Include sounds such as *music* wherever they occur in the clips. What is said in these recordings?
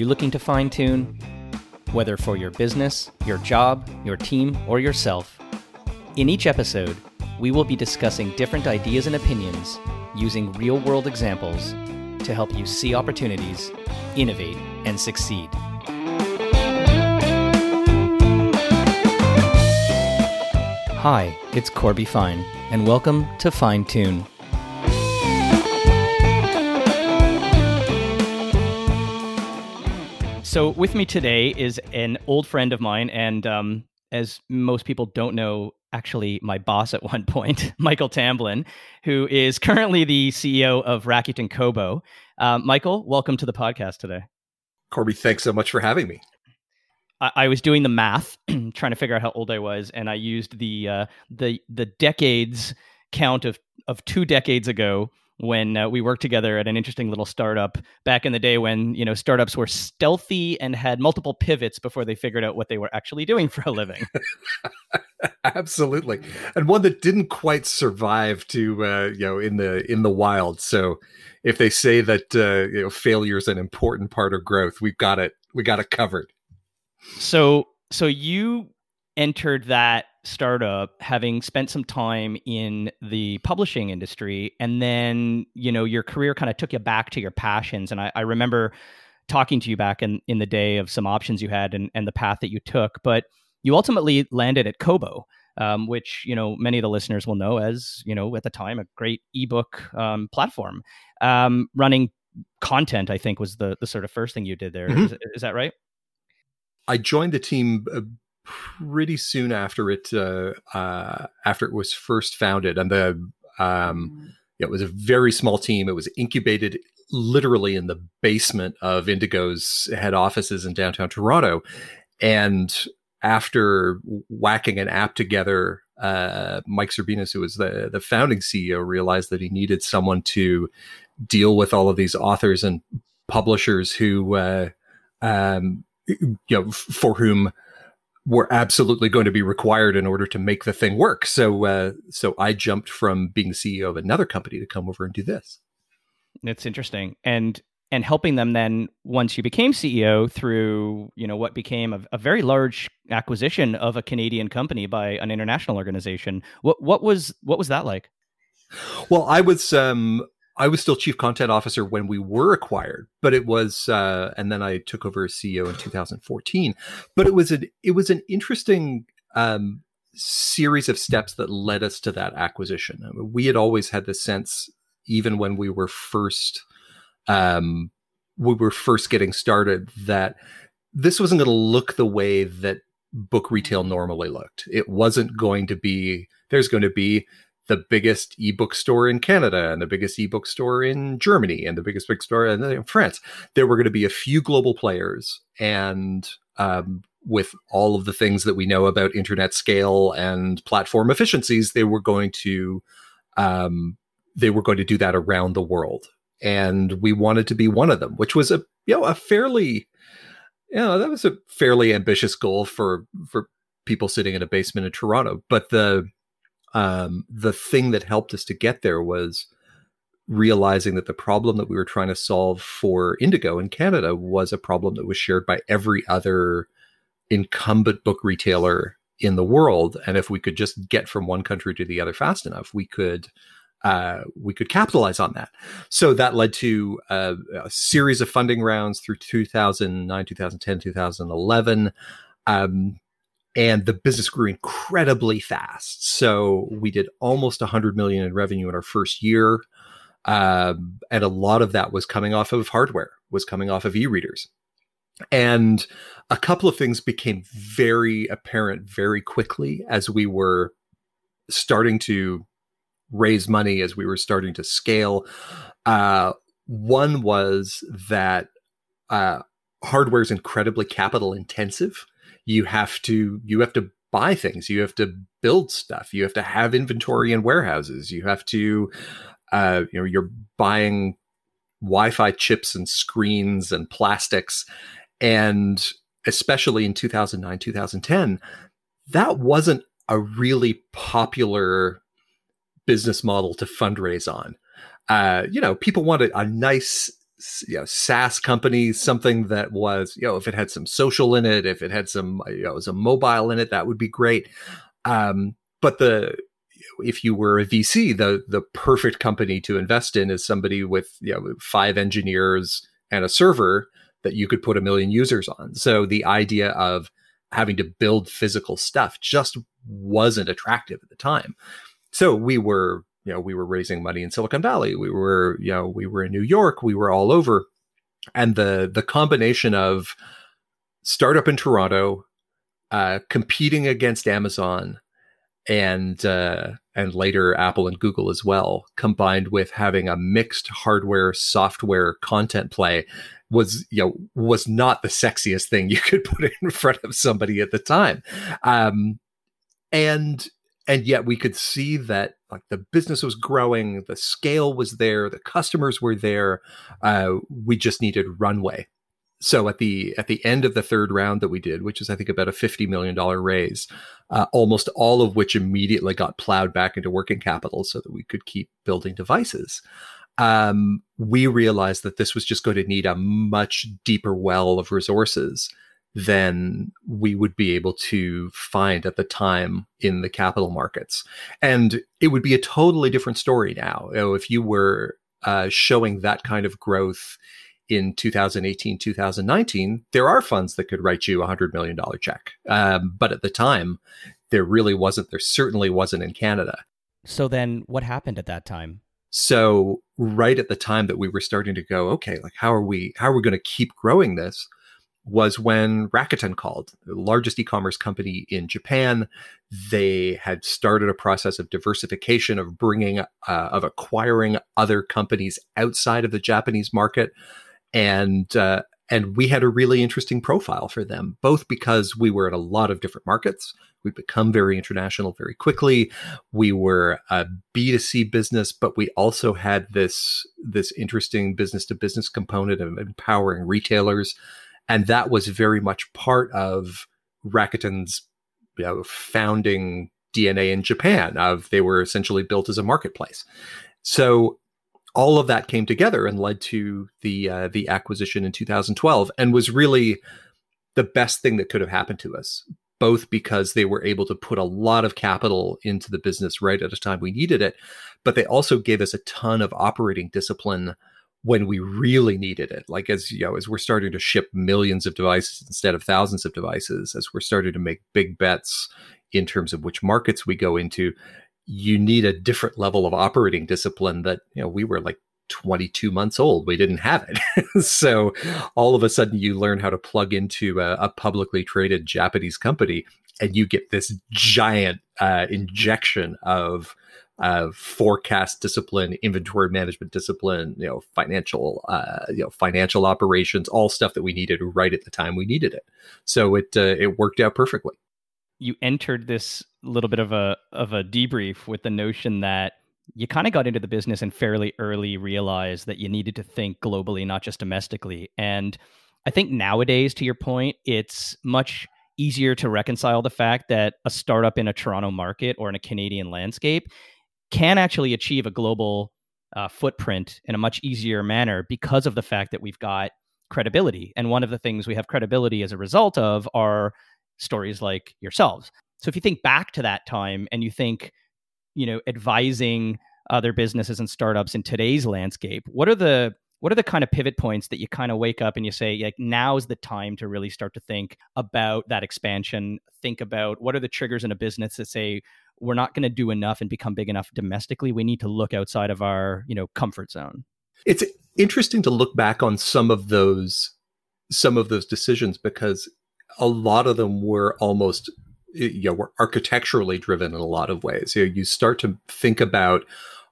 you looking to fine tune? Whether for your business, your job, your team, or yourself, in each episode, we will be discussing different ideas and opinions using real world examples to help you see opportunities, innovate, and succeed. Hi, it's Corby Fine, and welcome to Fine Tune. So, with me today is an old friend of mine, and um, as most people don't know, actually my boss at *laughs* one point, Michael Tamblyn, who is currently the CEO of Rakuten Kobo. Uh, Michael, welcome to the podcast today. Corby, thanks so much for having me. I, I was doing the math, *clears throat* trying to figure out how old I was, and I used the uh, the the decades count of of two decades ago when uh, we worked together at an interesting little startup back in the day when you know startups were stealthy and had multiple pivots before they figured out what they were actually doing for a living. *laughs* Absolutely. And one that didn't quite survive to uh, you know in the in the wild. So if they say that uh, you know failure is an important part of growth we've got it we got it covered. So so you entered that startup having spent some time in the publishing industry and then you know your career kind of took you back to your passions and i, I remember talking to you back in, in the day of some options you had and, and the path that you took but you ultimately landed at kobo um, which you know many of the listeners will know as you know at the time a great ebook um, platform um, running content i think was the the sort of first thing you did there. Mm-hmm. Is, is that right I joined the team uh, pretty soon after it uh, uh, after it was first founded, and the um, mm. it was a very small team. It was incubated literally in the basement of Indigo's head offices in downtown Toronto, and after whacking an app together, uh, Mike Serbinis, who was the the founding CEO, realized that he needed someone to deal with all of these authors and publishers who, uh, um, you know, for whom were absolutely going to be required in order to make the thing work. So, uh, so I jumped from being CEO of another company to come over and do this. It's interesting, and and helping them then once you became CEO through you know what became a, a very large acquisition of a Canadian company by an international organization. What what was what was that like? Well, I was um, I was still chief content officer when we were acquired, but it was, uh, and then I took over as CEO in 2014. But it was an it was an interesting um, series of steps that led us to that acquisition. I mean, we had always had the sense, even when we were first, um, we were first getting started, that this wasn't going to look the way that book retail normally looked. It wasn't going to be. There's going to be the biggest ebook store in Canada and the biggest ebook store in Germany and the biggest book store in France. There were going to be a few global players, and um, with all of the things that we know about internet scale and platform efficiencies, they were going to um, they were going to do that around the world, and we wanted to be one of them, which was a you know a fairly you know that was a fairly ambitious goal for for people sitting in a basement in Toronto, but the um, the thing that helped us to get there was realizing that the problem that we were trying to solve for Indigo in Canada was a problem that was shared by every other incumbent book retailer in the world. And if we could just get from one country to the other fast enough, we could uh, we could capitalize on that. So that led to uh, a series of funding rounds through 2009, 2010, 2011. Um, and the business grew incredibly fast. So we did almost 100 million in revenue in our first year, um, and a lot of that was coming off of hardware, was coming off of e-readers, and a couple of things became very apparent very quickly as we were starting to raise money, as we were starting to scale. Uh, one was that uh, hardware is incredibly capital intensive you have to you have to buy things. You have to build stuff. You have to have inventory in warehouses. You have to uh, you know you're buying wi-fi chips and screens and plastics. And especially in 2009 2010 that wasn't a really popular business model to fundraise on. Uh, you know people wanted a nice you know SaaS company, something that was you know if it had some social in it, if it had some you know some mobile in it, that would be great. Um, but the if you were a VC, the the perfect company to invest in is somebody with you know five engineers and a server that you could put a million users on. So the idea of having to build physical stuff just wasn't attractive at the time. So we were, you know, we were raising money in Silicon Valley. We were, you know, we were in New York. We were all over, and the the combination of startup in Toronto, uh, competing against Amazon, and uh, and later Apple and Google as well, combined with having a mixed hardware software content play, was you know was not the sexiest thing *laughs* you could put in front of somebody at the time, um, and and yet we could see that like the business was growing, the scale was there, the customers were there. Uh, we just needed runway so at the at the end of the third round that we did, which is I think about a fifty million dollar raise, uh, almost all of which immediately got plowed back into working capital so that we could keep building devices. Um, we realized that this was just going to need a much deeper well of resources than we would be able to find at the time in the capital markets, and it would be a totally different story now. You know, if you were uh, showing that kind of growth in 2018, 2019, there are funds that could write you a $100 million check. Um, but at the time, there really wasn't. There certainly wasn't in Canada. So then what happened at that time? So right at the time that we were starting to go, okay, like how are we how are we going to keep growing this? Was when Rakuten called, the largest e-commerce company in Japan. They had started a process of diversification, of bringing, uh, of acquiring other companies outside of the Japanese market and uh, and we had a really interesting profile for them, both because we were in a lot of different markets. We'd become very international very quickly. We were a B2C business, but we also had this this interesting business to business component of empowering retailers. And that was very much part of Rakuten's you know, founding DNA in Japan of they were essentially built as a marketplace. So all of that came together and led to the uh, the acquisition in 2012 and was really the best thing that could have happened to us both because they were able to put a lot of capital into the business right at a time we needed it but they also gave us a ton of operating discipline when we really needed it. Like as you know as we're starting to ship millions of devices instead of thousands of devices as we're starting to make big bets in terms of which markets we go into you need a different level of operating discipline that you know we were like 22 months old. We didn't have it. *laughs* So all of a sudden you learn how to plug into a, a publicly traded japanese company and you get this giant uh, injection of uh, forecast discipline, inventory management discipline, you know, financial, uh, you know, financial operations, all stuff that we needed right at the time we needed it. So it uh, it worked out perfectly you entered this little bit of a of a debrief with the notion that you kind of got into the business and fairly early realized that you needed to think globally, not just domestically. And I think nowadays, to your point, it's much easier to reconcile the fact that a startup in a Toronto market or in a Canadian landscape can actually achieve a global uh, footprint in a much easier manner because of the fact that we've got credibility. And one of the things we have credibility as a result of are stories like yourselves. So if you think back to that time and you think, you know, advising other businesses and startups in today's landscape, what are the what are the kind of pivot points that you kind of wake up and you say like now is the time to really start to think about that expansion think about what are the triggers in a business that say we're not going to do enough and become big enough domestically we need to look outside of our you know comfort zone it's interesting to look back on some of those some of those decisions because a lot of them were almost you know were architecturally driven in a lot of ways. You, know, you start to think about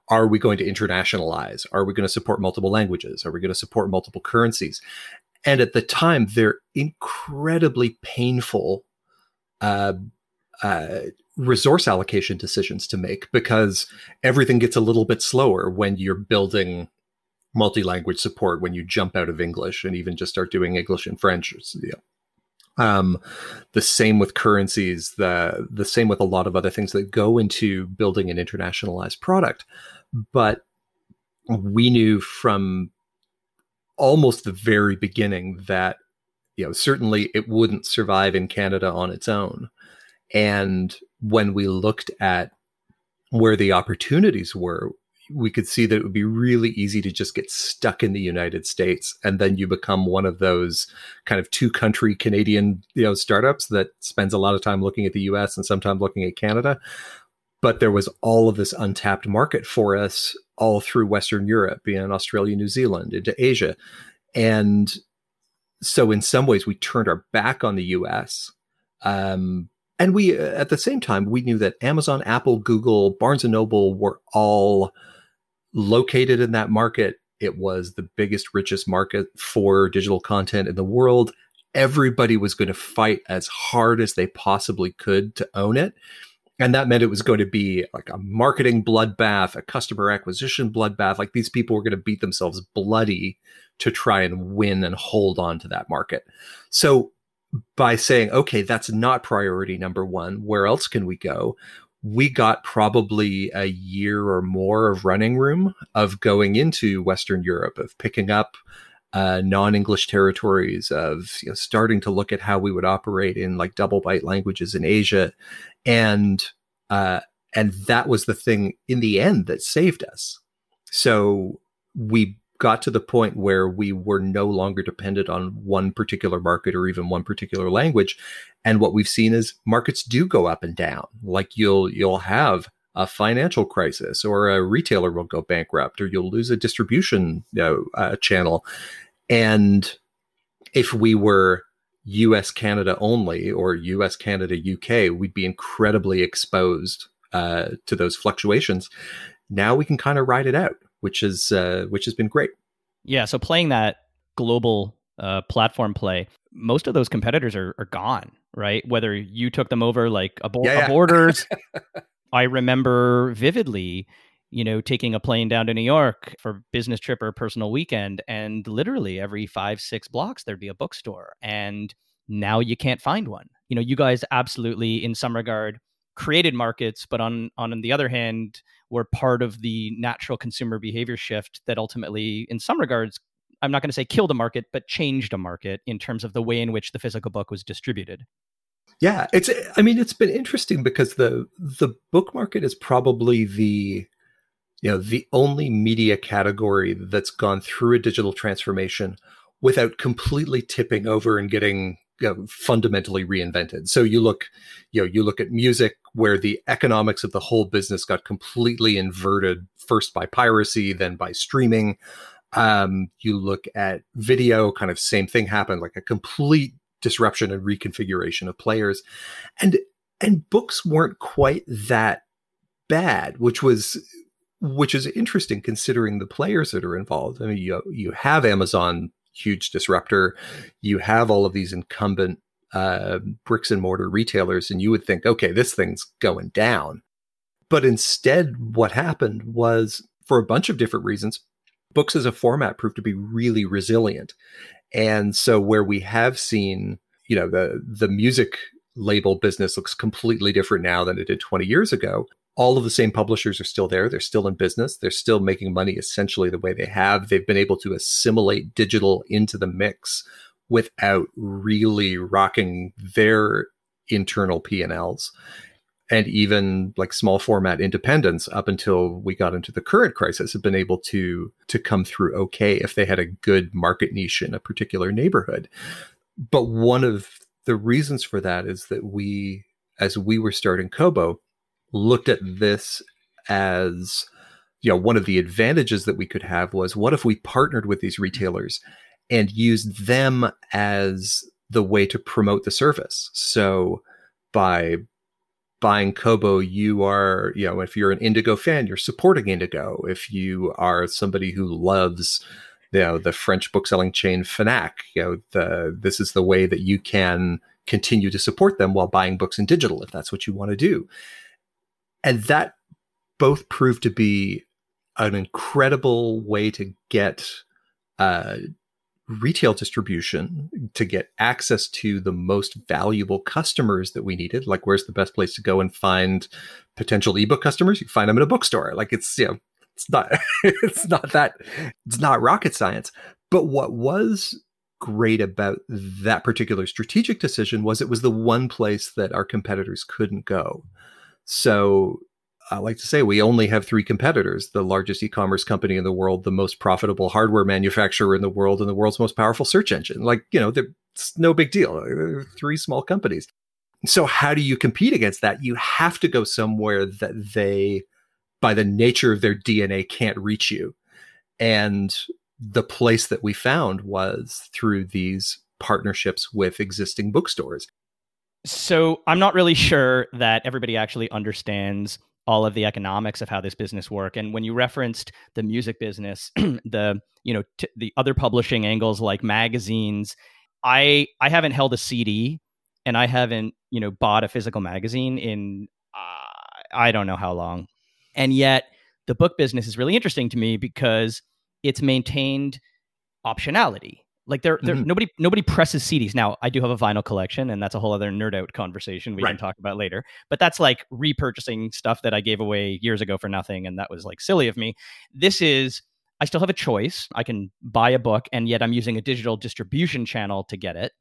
are we going to internationalize? Are we going to support multiple languages? Are we going to support multiple currencies? And at the time, they're incredibly painful uh, uh, resource allocation decisions to make because everything gets a little bit slower when you're building multi-language support when you jump out of English and even just start doing English and French. Know, um, the same with currencies, the the same with a lot of other things that go into building an internationalized product. But we knew from almost the very beginning that you know certainly it wouldn't survive in Canada on its own. And when we looked at where the opportunities were, we could see that it would be really easy to just get stuck in the United States, and then you become one of those kind of two country Canadian you know startups that spends a lot of time looking at the U.S. and sometimes looking at Canada. But there was all of this untapped market for us all through Western Europe, in Australia, New Zealand, into Asia, and so in some ways we turned our back on the U.S. Um, and we uh, at the same time we knew that Amazon, Apple, Google, Barnes and Noble were all located in that market. It was the biggest, richest market for digital content in the world. Everybody was going to fight as hard as they possibly could to own it. And that meant it was going to be like a marketing bloodbath, a customer acquisition bloodbath. Like these people were going to beat themselves bloody to try and win and hold on to that market. So by saying, okay, that's not priority number one, where else can we go? we got probably a year or more of running room of going into Western Europe, of picking up uh, non-English territories, of you know, starting to look at how we would operate in like double byte languages in Asia, and uh, and that was the thing in the end that saved us. So we got to the point where we were no longer dependent on one particular market or even one particular language. And what we've seen is markets do go up and down. Like you'll you'll have a financial crisis or a retailer will go bankrupt or you'll lose a distribution you know, uh, channel. And if we were US Canada only or US Canada UK we'd be incredibly exposed uh, to those fluctuations. Now we can kind of ride it out which is uh, which has been great. Yeah, so playing that global uh, platform play, most of those competitors are, are gone, right? Whether you took them over like a, bo- yeah, yeah. a borders. *laughs* I remember vividly, you know, taking a plane down to New York for business trip or personal weekend, and literally every five, six blocks there'd be a bookstore. And now you can't find one. You know, you guys absolutely, in some regard, created markets, but on on the other hand, were part of the natural consumer behavior shift that ultimately, in some regards, I'm not going to say killed a market, but changed a market in terms of the way in which the physical book was distributed. Yeah, it's. I mean, it's been interesting because the the book market is probably the you know the only media category that's gone through a digital transformation without completely tipping over and getting you know, fundamentally reinvented. So you look, you know, you look at music where the economics of the whole business got completely inverted first by piracy, then by streaming. Um, you look at video, kind of same thing happened, like a complete disruption and reconfiguration of players, and and books weren't quite that bad, which was which is interesting considering the players that are involved. I mean, you you have Amazon huge disruptor. You have all of these incumbent uh, bricks and mortar retailers, and you would think, okay, this thing's going down. But instead, what happened was, for a bunch of different reasons, books as a format proved to be really resilient. And so, where we have seen, you know, the the music label business looks completely different now than it did 20 years ago all of the same publishers are still there. They're still in business. They're still making money essentially the way they have. They've been able to assimilate digital into the mix without really rocking their internal P&Ls. And even like small format independents up until we got into the current crisis have been able to to come through okay if they had a good market niche in a particular neighborhood. But one of the reasons for that is that we as we were starting Kobo, looked at this as you know one of the advantages that we could have was what if we partnered with these retailers and used them as the way to promote the service. So by buying kobo you are you know if you're an indigo fan you're supporting indigo. If you are somebody who loves you know the french bookselling chain fnac you know the this is the way that you can continue to support them while buying books in digital if that's what you want to do. And that both proved to be an incredible way to get uh, retail distribution to get access to the most valuable customers that we needed. Like where's the best place to go and find potential ebook customers? You find them in a bookstore. Like it's you know it's not *laughs* it's not that it's not rocket science. But what was great about that particular strategic decision was it was the one place that our competitors couldn't go. So I like to say we only have three competitors the largest e commerce company in the world, the most profitable hardware manufacturer in the world, and the world's most powerful search engine. Like, you know, it's no big deal. Three small companies. So, how do you compete against that? You have to go somewhere that they, by the nature of their DNA, can't reach you. And the place that we found was through these partnerships with existing bookstores. So I'm not really sure that everybody actually understands all of the economics of how this business work. And when you referenced the music business, *clears throat* the you know t- the other publishing angles like magazines, I I haven't held a CD and I haven't you know bought a physical magazine in uh, I don't know how long, and yet the book business is really interesting to me because it's maintained optionality. Like there, there mm-hmm. nobody nobody presses CDs. Now I do have a vinyl collection, and that's a whole other nerd out conversation we right. can talk about later. But that's like repurchasing stuff that I gave away years ago for nothing, and that was like silly of me. This is I still have a choice. I can buy a book, and yet I'm using a digital distribution channel to get it.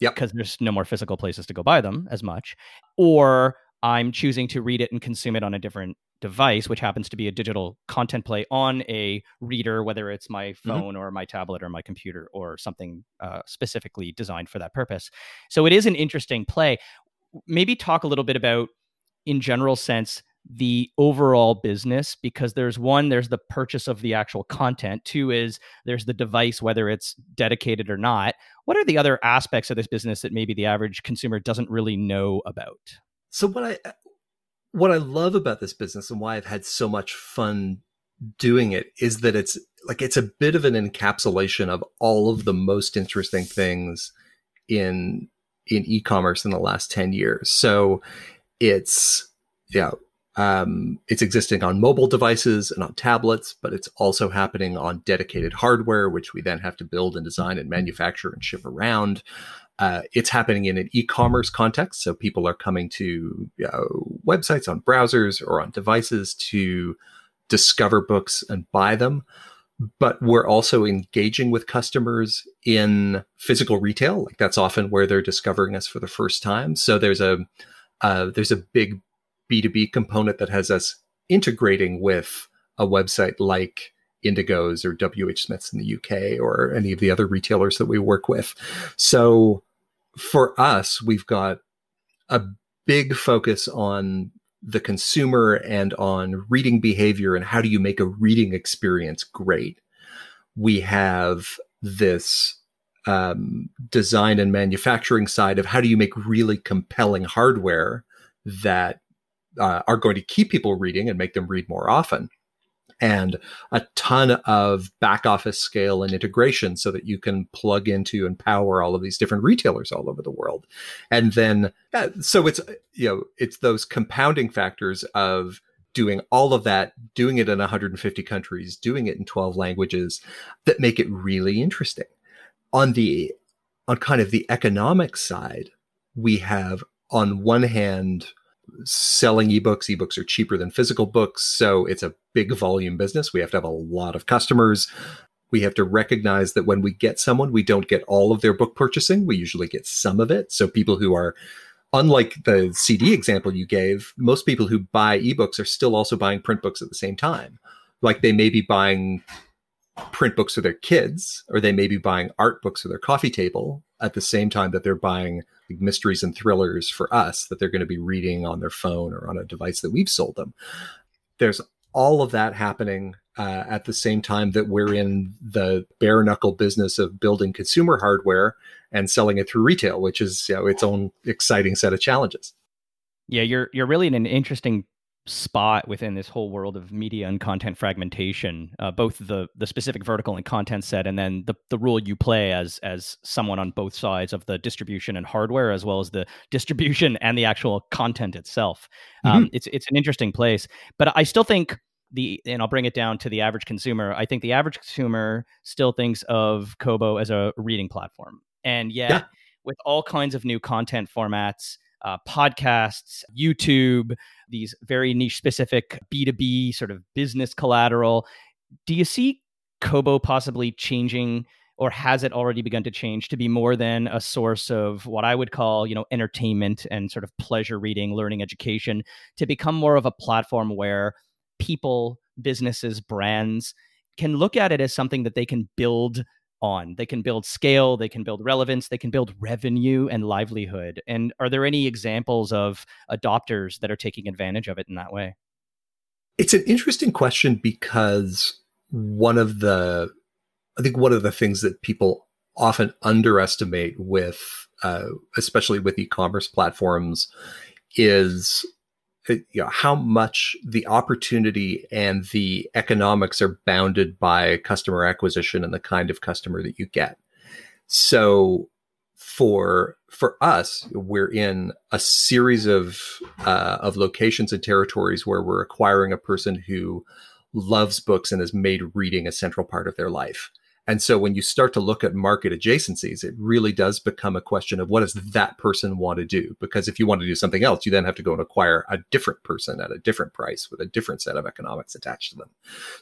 Yep. Because there's no more physical places to go buy them as much. Or I'm choosing to read it and consume it on a different device, which happens to be a digital content play on a reader, whether it's my mm-hmm. phone mm-hmm. or my tablet or my computer or something uh, specifically designed for that purpose. So it is an interesting play. Maybe talk a little bit about, in general sense, the overall business because there's one there's the purchase of the actual content two is there's the device whether it's dedicated or not what are the other aspects of this business that maybe the average consumer doesn't really know about so what i what I love about this business and why I've had so much fun doing it is that it's like it's a bit of an encapsulation of all of the most interesting things in in e-commerce in the last 10 years. So it's yeah, um, it's existing on mobile devices and on tablets, but it's also happening on dedicated hardware, which we then have to build and design and manufacture and ship around. Uh, it's happening in an e-commerce context, so people are coming to you know, websites on browsers or on devices to discover books and buy them. But we're also engaging with customers in physical retail. Like that's often where they're discovering us for the first time. So there's a uh, there's a big B2B component that has us integrating with a website like Indigo's or WH Smith's in the UK or any of the other retailers that we work with. So for us, we've got a big focus on the consumer and on reading behavior and how do you make a reading experience great. We have this um, design and manufacturing side of how do you make really compelling hardware that uh, are going to keep people reading and make them read more often and a ton of back office scale and integration so that you can plug into and power all of these different retailers all over the world. And then, uh, so it's, you know, it's those compounding factors of doing all of that, doing it in 150 countries, doing it in 12 languages that make it really interesting. On the, on kind of the economic side, we have on one hand, selling ebooks. Ebooks are cheaper than physical books. So it's a big volume business. We have to have a lot of customers. We have to recognize that when we get someone, we don't get all of their book purchasing. We usually get some of it. So people who are, unlike the CD example you gave, most people who buy ebooks are still also buying print books at the same time. Like they may be buying print books for their kids, or they may be buying art books for their coffee table at the same time that they're buying mysteries and thrillers for us that they're going to be reading on their phone or on a device that we've sold them. There's all of that happening uh, at the same time that we're in the bare knuckle business of building consumer hardware and selling it through retail, which is you know, its own exciting set of challenges. Yeah, you're you're really in an interesting spot within this whole world of media and content fragmentation, uh, both the the specific vertical and content set, and then the the role you play as as someone on both sides of the distribution and hardware, as well as the *laughs* distribution and the actual content itself. Mm-hmm. Um, it's it's an interesting place, but I still think the and I'll bring it down to the average consumer. I think the average consumer still thinks of Kobo as a reading platform, and yet yeah. with all kinds of new content formats uh, podcasts, YouTube, these very niche specific B2B sort of business collateral. Do you see Kobo possibly changing or has it already begun to change to be more than a source of what I would call, you know, entertainment and sort of pleasure reading, learning, education, to become more of a platform where people, businesses, brands can look at it as something that they can build on. They can build scale, they can build relevance, they can build revenue and livelihood. And are there any examples of adopters that are taking advantage of it in that way? It's an interesting question because one of the, I think one of the things that people often underestimate with, uh, especially with e-commerce platforms, is you know, how much the opportunity and the economics are bounded by customer acquisition and the kind of customer that you get. So for for us, we're in a series of uh, of locations and territories where we're acquiring a person who loves books and has made reading a central part of their life. And so when you start to look at market adjacencies, it really does become a question of what does that person want to do? Because if you want to do something else, you then have to go and acquire a different person at a different price with a different set of economics attached to them.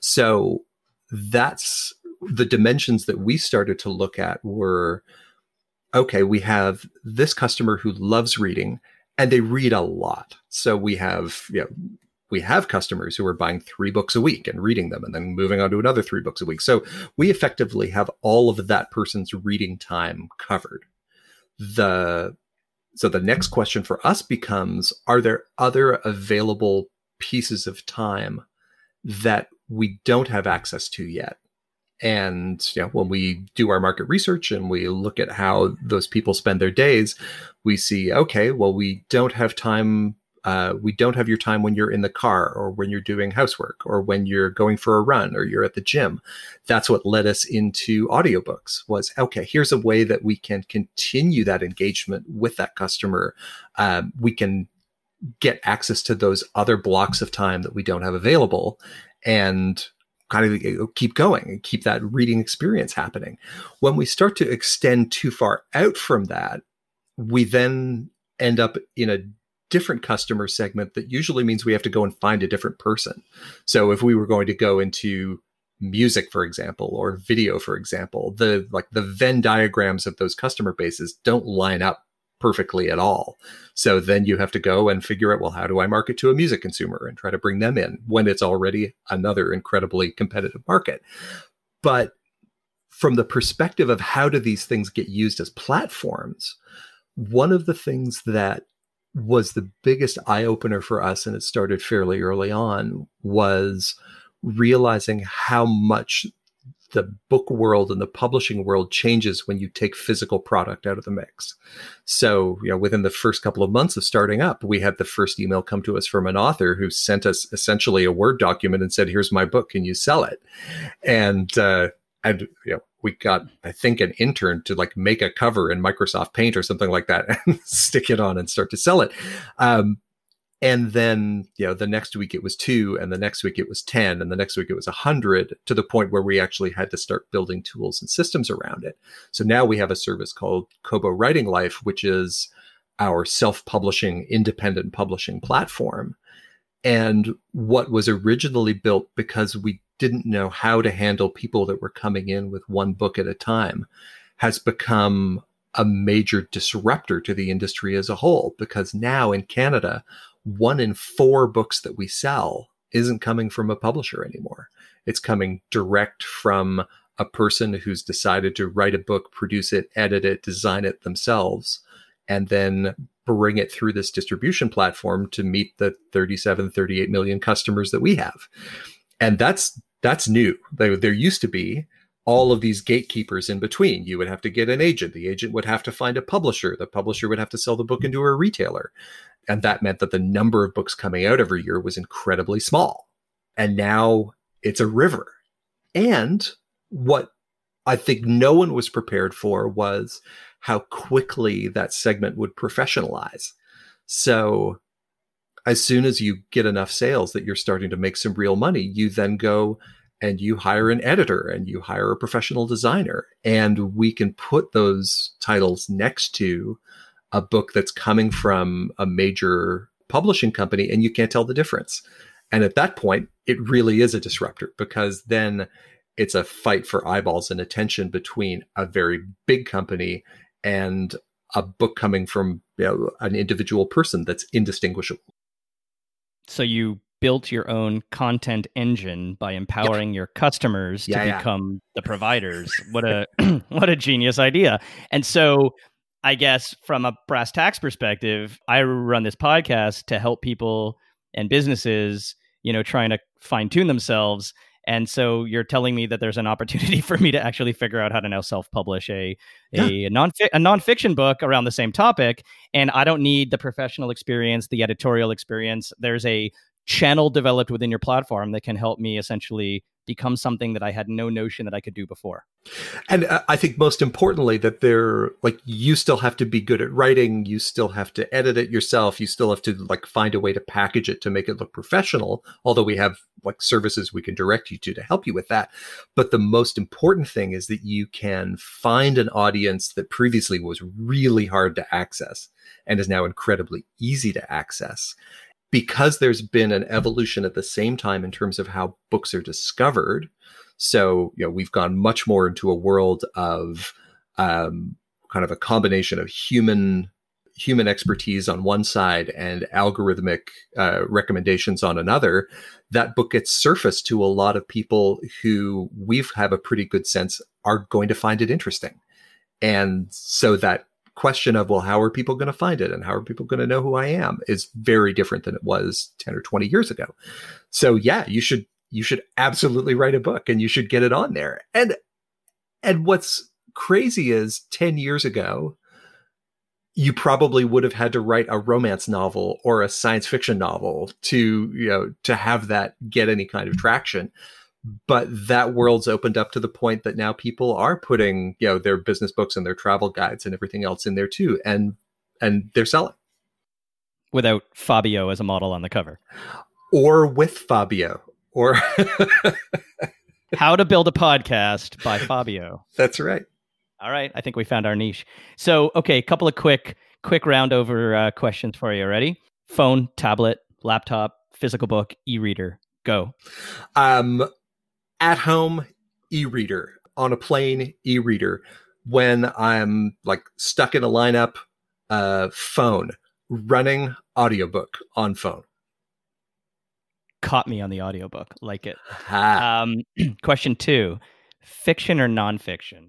So that's the dimensions that we started to look at were okay, we have this customer who loves reading and they read a lot. So we have, you know, we have customers who are buying three books a week and reading them and then moving on to another three books a week. So we effectively have all of that person's reading time covered. The so the next question for us becomes are there other available pieces of time that we don't have access to yet? And you know, when we do our market research and we look at how those people spend their days, we see, okay, well, we don't have time uh, we don't have your time when you're in the car or when you're doing housework or when you're going for a run or you're at the gym. That's what led us into audiobooks was okay here's a way that we can continue that engagement with that customer. Um, we can get access to those other blocks of time that we don't have available and kind of keep going and keep that reading experience happening. When we start to extend too far out from that we then end up in a different customer segment that usually means we have to go and find a different person. So if we were going to go into music for example or video for example the like the venn diagrams of those customer bases don't line up perfectly at all so then you have to go and figure out well how do i market to a music consumer and try to bring them in when it's already another incredibly competitive market but from the perspective of how do these things get used as platforms one of the things that was the biggest eye opener for us, and it started fairly early on, was realizing how much the book world and the publishing world changes when you take physical product out of the mix. So, you know, within the first couple of months of starting up, we had the first email come to us from an author who sent us essentially a Word document and said, "Here's my book. Can you sell it?" And uh, and you know, we got i think an intern to like make a cover in microsoft paint or something like that *laughs* and stick it on and start to sell it. Um, and then you know the next week it was two and the next week it was 10 and the next week it was a 100 to the point where we actually had to start building tools and systems around it. So now we have a service called kobo writing life which is our self-publishing independent publishing platform and what was originally built because we didn't know how to handle people that were coming in with one book at a time has become a major disruptor to the industry as a whole because now in Canada, one in four books that we sell isn't coming from a publisher anymore. It's coming direct from a person who's decided to write a book, produce it, edit it, design it themselves, and then bring it through this distribution platform to meet the 37, 38 million customers that we have. And that's that's new. There, there used to be all of these gatekeepers in between. You would have to get an agent. The agent would have to find a publisher. The publisher would have to sell the book into a retailer. And that meant that the number of books coming out every year was incredibly small. And now it's a river. And what I think no one was prepared for was how quickly that segment would professionalize. So as soon as you get enough sales that you're starting to make some real money, you then go and you hire an editor and you hire a professional designer. And we can put those titles next to a book that's coming from a major publishing company and you can't tell the difference. And at that point, it really is a disruptor because then it's a fight for eyeballs and attention between a very big company and a book coming from you know, an individual person that's indistinguishable. So you built your own content engine by empowering your customers Yeah, to yeah. become the providers. What a *clears throat* what a genius idea. And so I guess from a brass tacks perspective, I run this podcast to help people and businesses, you know, trying to fine tune themselves. And so you're telling me that there's an opportunity *laughs* for me to actually figure out how to now self-publish a a non a nonfiction book around the same topic, and I don't need the professional experience, the editorial experience. There's a channel developed within your platform that can help me essentially become something that I had no notion that I could do before. And uh, I think most importantly that they're like you still have to be good at writing, you still have to edit it yourself, you still have to like find a way to package it to make it look professional, although we have like services we can direct you to to help you with that. But the most important thing is that you can find an audience that previously was really hard to access and is now incredibly easy to access. Because there's been an evolution at the same time in terms of how books are discovered, so, you know, we've gone much more into a world of um, kind of a combination of human human expertise on one side and algorithmic uh, recommendations on another. That book gets surfaced to a lot of people who we've have a pretty good sense are going to find it interesting, and so that question of well how are people going to find it and how are people going to know who i am is very different than it was 10 or 20 years ago so yeah you should you should absolutely write a book and you should get it on there. And and what's crazy is 10 years ago you probably would have had to write a romance novel or a science fiction novel to, you know, to have that get any kind of traction. But that world's opened up to the point that now people are putting, you know, their business books and their travel guides and everything else in there too. And and they're selling. Without Fabio as a model on the cover. Or with Fabio or *laughs* How to Build a Podcast by Fabio. That's right. All right, I think we found our niche. So, okay, a couple of quick quick round over uh, questions for you. Ready? Phone, tablet, laptop, physical book, e-reader. Go. Um, at home, e-reader. On a plane, e-reader. When I'm like stuck in a lineup, uh, phone. Running audiobook on phone. Caught me on the audiobook. Like it. Um, *clears throat* question two: fiction or nonfiction?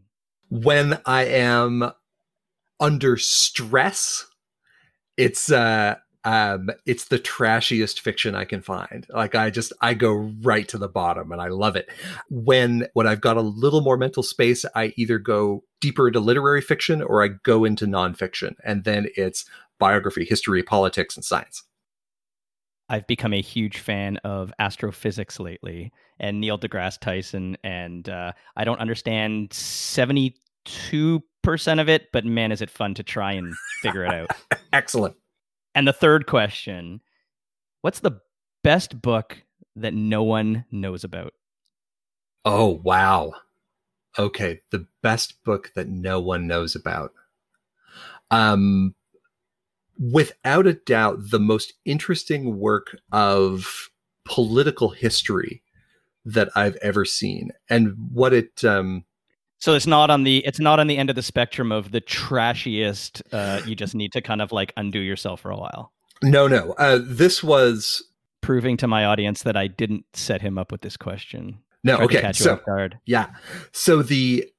when I am under stress, it's uh um it's the trashiest fiction I can find. Like I just I go right to the bottom and I love it. When when I've got a little more mental space, I either go deeper into literary fiction or I go into nonfiction. And then it's biography, history, politics, and science. I've become a huge fan of astrophysics lately and Neil deGrasse Tyson, and uh, I don't understand seventy-two percent of it, but man, is it fun to try and figure it out. *laughs* Excellent. And the third question: What's the best book that no one knows about? Oh wow. Okay, the best book that no one knows about. Um without a doubt the most interesting work of political history that I've ever seen. And what it um So it's not on the it's not on the end of the spectrum of the trashiest. Uh, you just need to kind of like undo yourself for a while. no no. Uh this was Proving to my audience that I didn't set him up with this question. no Tried okay. So guard. Yeah. So the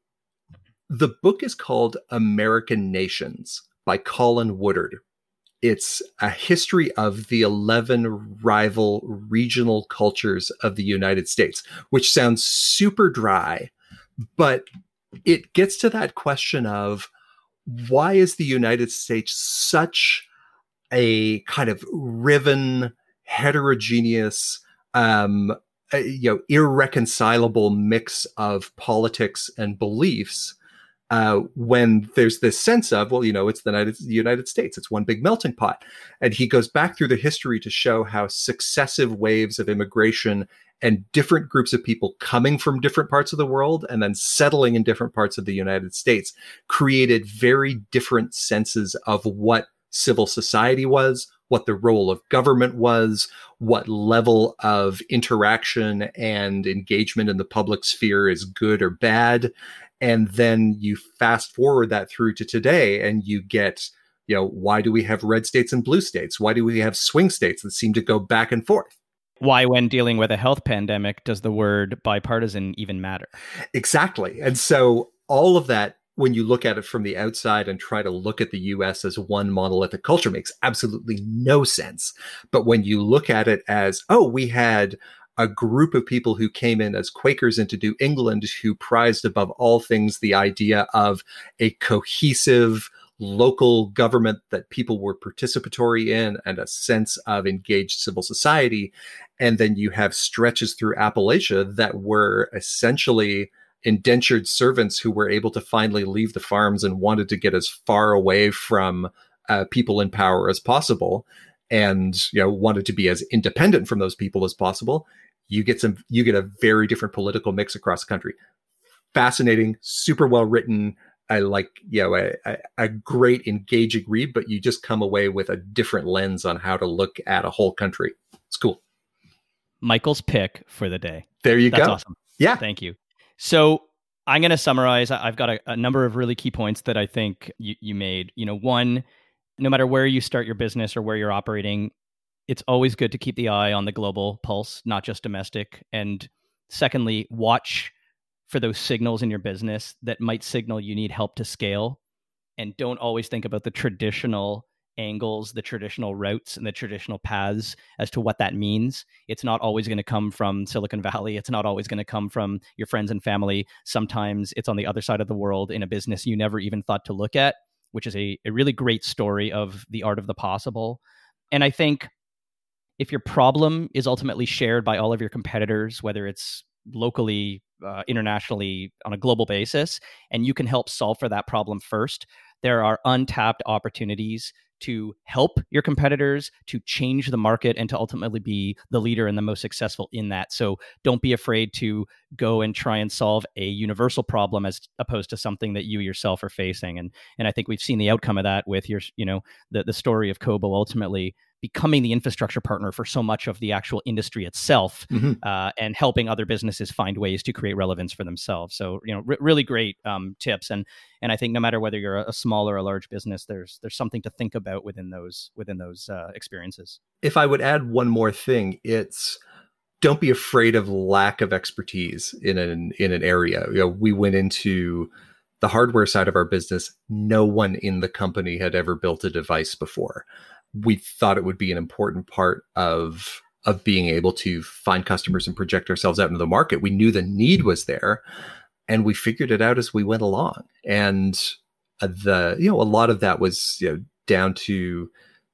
the book is called American Nations by Colin Woodard. It's a history of the 11 rival regional cultures of the United States, which sounds super dry, but it gets to that question of why is the United States such a kind of riven, heterogeneous, um, you know irreconcilable mix of politics and beliefs uh, when there's this sense of well you know it's the united, the united states it's one big melting pot. And he goes back through the history to show how successive waves of immigration and different groups of people coming from different parts of the world and then settling in different parts of the united states created very different senses of what civil society was what the role of government was, what level of interaction and engagement in the public sphere is good or bad. And then you fast forward that through to today and you get, you know, why do we have red states and blue states? Why do we have swing states that seem to go back and forth? Why, when dealing with a health pandemic, does the word bipartisan even matter? Exactly. And so all of that when you look at it from the outside and try to look at the US as one monolithic culture makes absolutely no sense. But when you look at it as, oh, we had a group of people who came in as Quakers into New England who prized above all things the idea of a cohesive local government that people were participatory in and a sense of engaged civil society. And then you have stretches through Appalachia that were essentially indentured servants who were able to finally leave the farms and wanted to get as far away from uh, people in power as possible and you know wanted to be as independent from those people as possible you get some you get a very different political mix across the country fascinating super well written i like you know a, a great engaging read but you just come away with a different lens on how to look at a whole country. It's cool. Michael's pick for the day. There you That's go. awesome. Yeah. Thank you. So I'm going to summarize. I've got a, a, number of really key points that I think you, you made. You know, one, no matter where you start your business or where you're operating, it's always good to keep the eye on the global pulse, not just domestic. And secondly, watch for those signals in your business that might signal you need help to scale. And don't always think about the traditional angles, the traditional routes and the traditional paths as to what that means. It's not always going to come from Silicon Valley. It's not always going to come from your friends and family. Sometimes it's on the other side of the world in a business you never even thought to look at, which is a, a really great story of the art of the possible. And I think if your problem is ultimately shared by all of your competitors, whether it's locally, uh, internationally, on a global basis, and you can help solve for that problem first, there are untapped opportunities to help your competitors, to change the market, and to ultimately be the leader and the most successful in that. So don't be afraid to go and try and solve a universal problem as opposed to something that you yourself are facing. And and I think we've seen the outcome of that with your, you know, the the story of Kobo ultimately becoming the infrastructure partner for so much of the actual industry itself mm-hmm. uh, and helping other businesses find ways to create relevance for themselves. So you know r- really great um, tips. And and i think no matter whether you're a small or a large business there's there's something to think about within those within those uh, experiences. If i would add one more thing it's don't be afraid of lack of expertise in an in an area. You know we went into the hardware side of our business. No one in the company had ever built a device before we thought it would be an important part of of being able to find customers and project ourselves out into the market. We knew the need was there, and we figured it out as we went along. And uh, the you know a lot of that was you know down to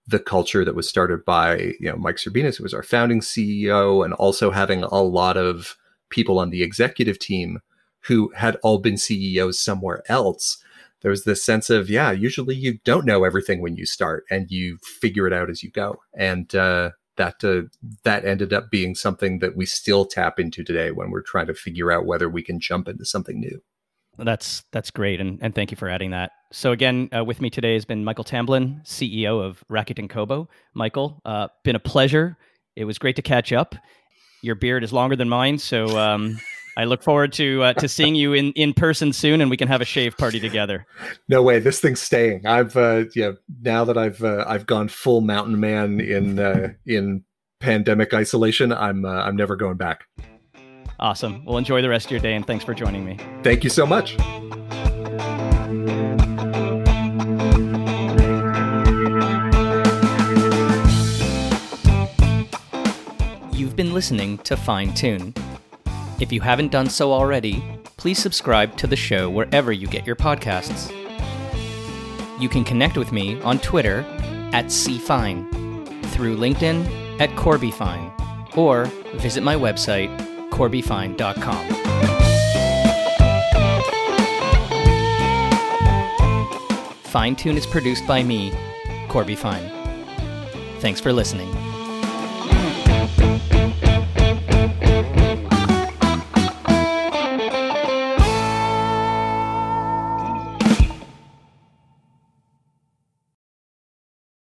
the culture that was started by you know Mike Serbinis, who was our founding CEO, and also having a lot of people on the executive team who had all been CEOs somewhere else there was this sense of yeah usually you don't know everything when you start and you figure it out as you go. And uh, that uh, that ended up being something that we still tap into today when we're trying to figure out whether we can jump into something new. That's that's great. And, and thank you for adding that. So again uh, with me today has been michael tamblyn ceo of rakuten kobo. Michael uh, been a pleasure. It was great to catch up. Your beard is longer than mine so um, I look forward to uh, to seeing you in, in person soon, and we can have a shave party together. *laughs* No way, this thing's staying. I've uh, yeah, now that I've uh, I've gone full mountain man in uh, in pandemic isolation, I'm uh, I'm never going back. Awesome. Well, enjoy the rest of your day, and thanks for joining me. Thank you so much. You've been listening to Fine Tune if you haven't done so already, please subscribe to the show wherever you get your podcasts. You can connect with me on Twitter at CFine, through LinkedIn at CorbyFine, or visit my website, corbyfine.com. Fine Tune is produced by me, Corby Fine. Thanks for listening.